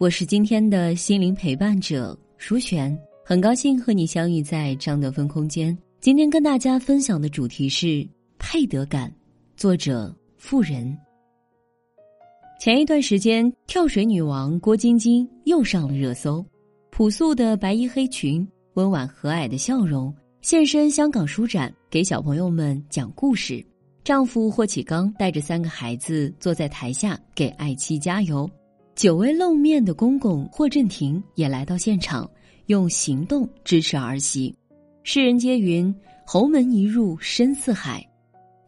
我是今天的心灵陪伴者舒璇，很高兴和你相遇在张德芬空间。今天跟大家分享的主题是配得感，作者富人。前一段时间，跳水女王郭晶晶又上了热搜。朴素的白衣黑裙，温婉和蔼的笑容，现身香港书展，给小朋友们讲故事。丈夫霍启刚带着三个孩子坐在台下给爱妻加油。久未露面的公公霍震霆也来到现场，用行动支持儿媳。世人皆云侯门一入深似海，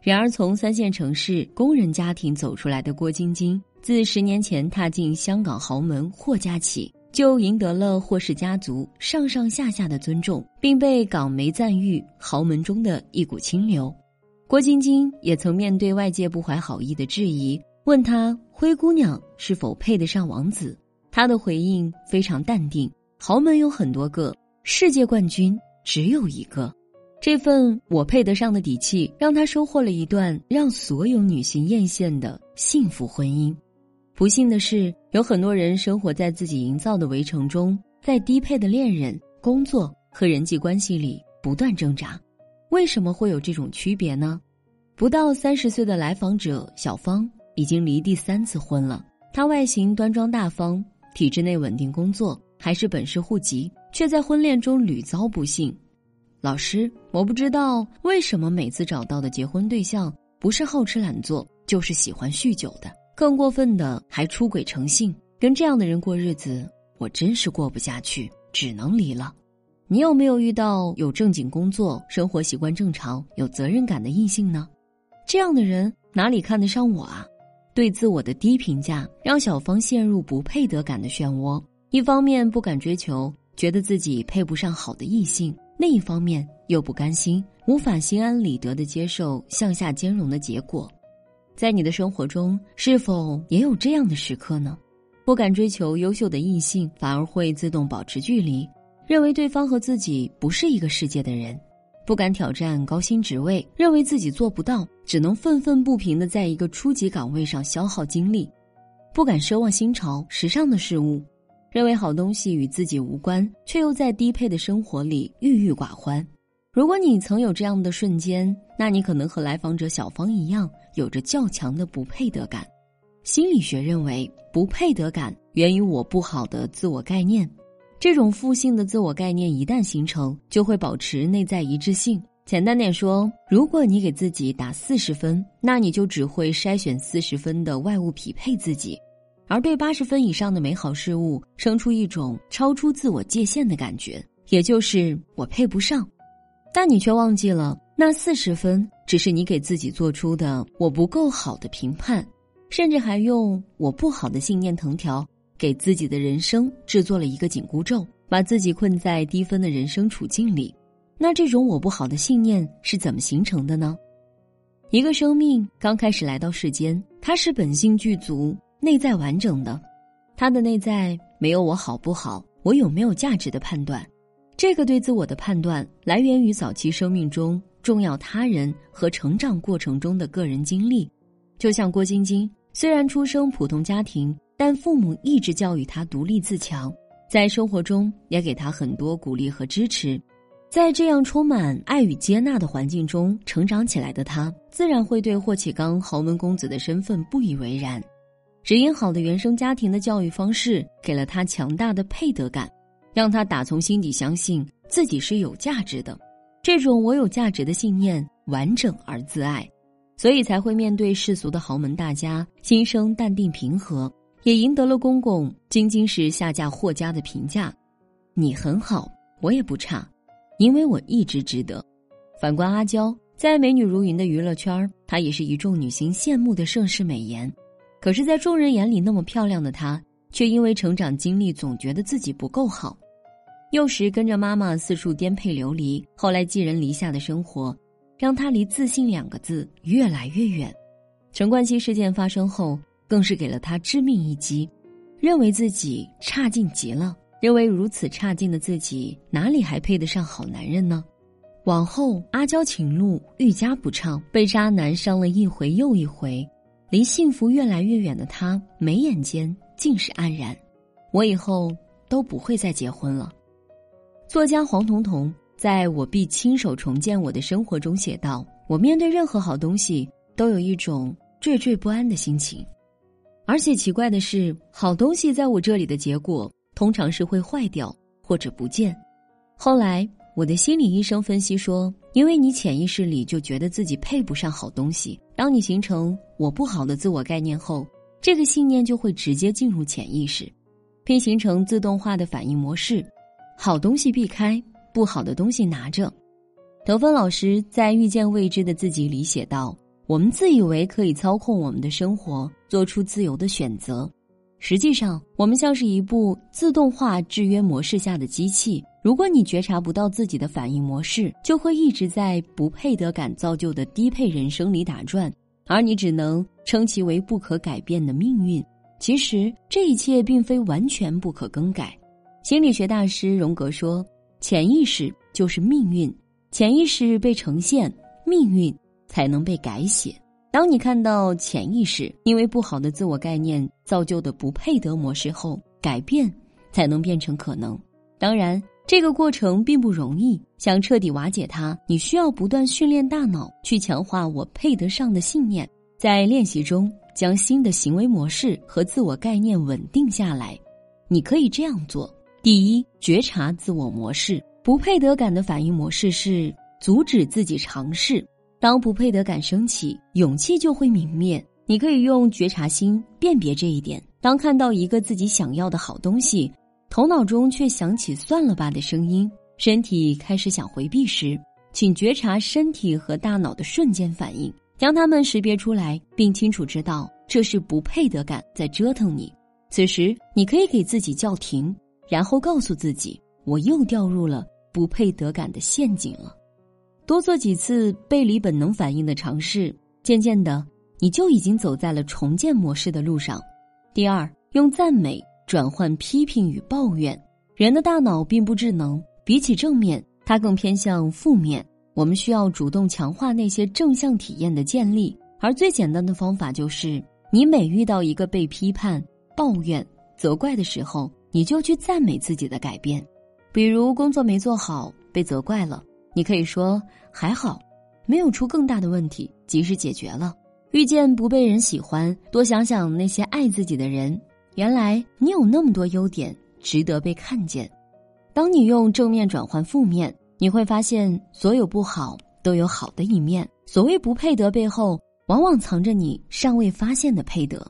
然而从三线城市工人家庭走出来的郭晶晶。自十年前踏进香港豪门霍家起，就赢得了霍氏家族上上下下的尊重，并被港媒赞誉豪门中的一股清流。郭晶晶也曾面对外界不怀好意的质疑，问她灰姑娘是否配得上王子，她的回应非常淡定：豪门有很多个，世界冠军只有一个。这份我配得上的底气，让她收获了一段让所有女性艳羡的幸福婚姻。不幸的是，有很多人生活在自己营造的围城中，在低配的恋人、工作和人际关系里不断挣扎。为什么会有这种区别呢？不到三十岁的来访者小芳已经离第三次婚了。她外形端庄大方，体制内稳定工作，还是本市户籍，却在婚恋中屡遭不幸。老师，我不知道为什么每次找到的结婚对象不是好吃懒做，就是喜欢酗酒的。更过分的还出轨成性，跟这样的人过日子，我真是过不下去，只能离了。你有没有遇到有正经工作、生活习惯正常、有责任感的异性呢？这样的人哪里看得上我啊？对自我的低评价，让小芳陷入不配得感的漩涡。一方面不敢追求，觉得自己配不上好的异性；另一方面又不甘心，无法心安理得的接受向下兼容的结果。在你的生活中，是否也有这样的时刻呢？不敢追求优秀的异性，反而会自动保持距离，认为对方和自己不是一个世界的人；不敢挑战高薪职位，认为自己做不到，只能愤愤不平的在一个初级岗位上消耗精力；不敢奢望新潮、时尚的事物，认为好东西与自己无关，却又在低配的生活里郁郁寡欢。如果你曾有这样的瞬间，那你可能和来访者小芳一样，有着较强的不配得感。心理学认为，不配得感源于我不好的自我概念。这种负性的自我概念一旦形成，就会保持内在一致性。简单点说，如果你给自己打四十分，那你就只会筛选四十分的外物匹配自己，而对八十分以上的美好事物生出一种超出自我界限的感觉，也就是我配不上。但你却忘记了，那四十分只是你给自己做出的“我不够好”的评判，甚至还用“我不好的”信念藤条给自己的人生制作了一个紧箍咒，把自己困在低分的人生处境里。那这种“我不好的”信念是怎么形成的呢？一个生命刚开始来到世间，它是本性具足、内在完整的，它的内在没有“我好不好”“我有没有价值”的判断。这个对自我的判断来源于早期生命中重要他人和成长过程中的个人经历，就像郭晶晶，虽然出生普通家庭，但父母一直教育她独立自强，在生活中也给她很多鼓励和支持。在这样充满爱与接纳的环境中成长起来的她，自然会对霍启刚豪门公子的身份不以为然。只因好的原生家庭的教育方式，给了他强大的配得感。让他打从心底相信自己是有价值的，这种我有价值的信念完整而自爱，所以才会面对世俗的豪门大家，心生淡定平和，也赢得了公公晶晶是下嫁霍家的评价。你很好，我也不差，因为我一直值得。反观阿娇，在美女如云的娱乐圈，她也是一众女星羡慕的盛世美颜，可是，在众人眼里那么漂亮的她。却因为成长经历总觉得自己不够好。幼时跟着妈妈四处颠沛流离，后来寄人篱下的生活，让她离自信两个字越来越远。陈冠希事件发生后，更是给了她致命一击，认为自己差劲极了，认为如此差劲的自己哪里还配得上好男人呢？往后阿娇情路愈加不畅，被渣男伤了一回又一回，离幸福越来越远的她，眉眼间尽是黯然。我以后都不会再结婚了。作家黄彤彤在我必亲手重建我的生活中写道：“我面对任何好东西，都有一种惴惴不安的心情，而且奇怪的是，好东西在我这里的结果，通常是会坏掉或者不见。后来。”我的心理医生分析说，因为你潜意识里就觉得自己配不上好东西，当你形成“我不好”的自我概念后，这个信念就会直接进入潜意识，并形成自动化的反应模式：好东西避开，不好的东西拿着。德芬老师在《遇见未知的自己》里写道：“我们自以为可以操控我们的生活，做出自由的选择，实际上，我们像是一部自动化制约模式下的机器。”如果你觉察不到自己的反应模式，就会一直在不配得感造就的低配人生里打转，而你只能称其为不可改变的命运。其实这一切并非完全不可更改。心理学大师荣格说：“潜意识就是命运，潜意识被呈现，命运才能被改写。当你看到潜意识因为不好的自我概念造就的不配得模式后，改变才能变成可能。当然。”这个过程并不容易，想彻底瓦解它，你需要不断训练大脑，去强化我配得上的信念，在练习中将新的行为模式和自我概念稳定下来。你可以这样做：第一，觉察自我模式，不配得感的反应模式是阻止自己尝试。当不配得感升起，勇气就会泯灭。你可以用觉察心辨别这一点。当看到一个自己想要的好东西。头脑中却响起“算了吧”的声音，身体开始想回避时，请觉察身体和大脑的瞬间反应，将它们识别出来，并清楚知道这是不配得感在折腾你。此时，你可以给自己叫停，然后告诉自己：“我又掉入了不配得感的陷阱了。”多做几次背离本能反应的尝试，渐渐的，你就已经走在了重建模式的路上。第二，用赞美。转换批评与抱怨，人的大脑并不智能，比起正面，它更偏向负面。我们需要主动强化那些正向体验的建立，而最简单的方法就是：你每遇到一个被批判、抱怨、责怪的时候，你就去赞美自己的改变。比如工作没做好被责怪了，你可以说还好，没有出更大的问题，及时解决了。遇见不被人喜欢，多想想那些爱自己的人。原来你有那么多优点值得被看见。当你用正面转换负面，你会发现所有不好都有好的一面。所谓不配得背后，往往藏着你尚未发现的配得。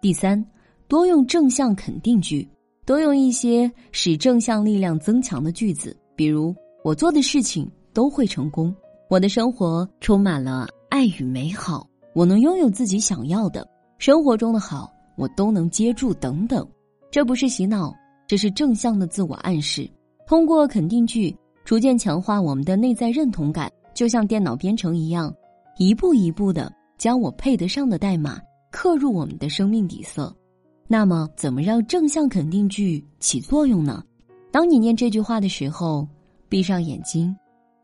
第三，多用正向肯定句，多用一些使正向力量增强的句子，比如“我做的事情都会成功”，“我的生活充满了爱与美好”，“我能拥有自己想要的生活中的好”。我都能接住，等等，这不是洗脑，这是正向的自我暗示。通过肯定句，逐渐强化我们的内在认同感，就像电脑编程一样，一步一步的将我配得上的代码刻入我们的生命底色。那么，怎么让正向肯定句起作用呢？当你念这句话的时候，闭上眼睛，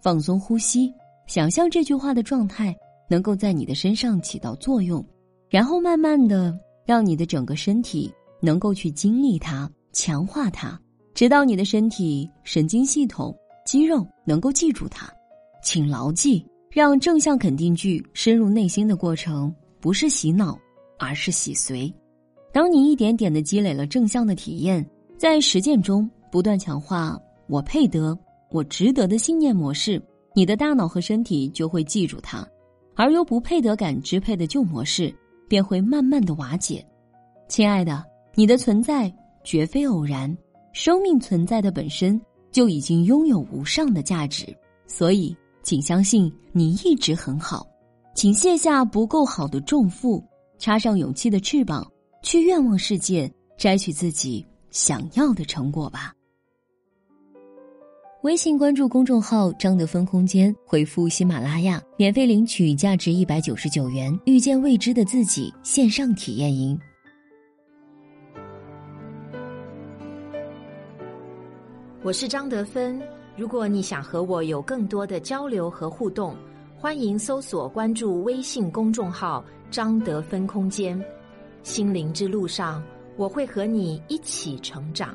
放松呼吸，想象这句话的状态能够在你的身上起到作用，然后慢慢的。让你的整个身体能够去经历它，强化它，直到你的身体、神经系统、肌肉能够记住它。请牢记，让正向肯定句深入内心的过程，不是洗脑，而是洗髓。当你一点点的积累了正向的体验，在实践中不断强化“我配得”“我值得”的信念模式，你的大脑和身体就会记住它，而由不配得感支配的旧模式。便会慢慢的瓦解，亲爱的，你的存在绝非偶然，生命存在的本身就已经拥有无上的价值，所以请相信你一直很好，请卸下不够好的重负，插上勇气的翅膀，去愿望世界摘取自己想要的成果吧。微信关注公众号“张德芬空间”，回复“喜马拉雅”，免费领取价值一百九十九元《遇见未知的自己》线上体验营。我是张德芬，如果你想和我有更多的交流和互动，欢迎搜索关注微信公众号“张德芬空间”。心灵之路上，我会和你一起成长。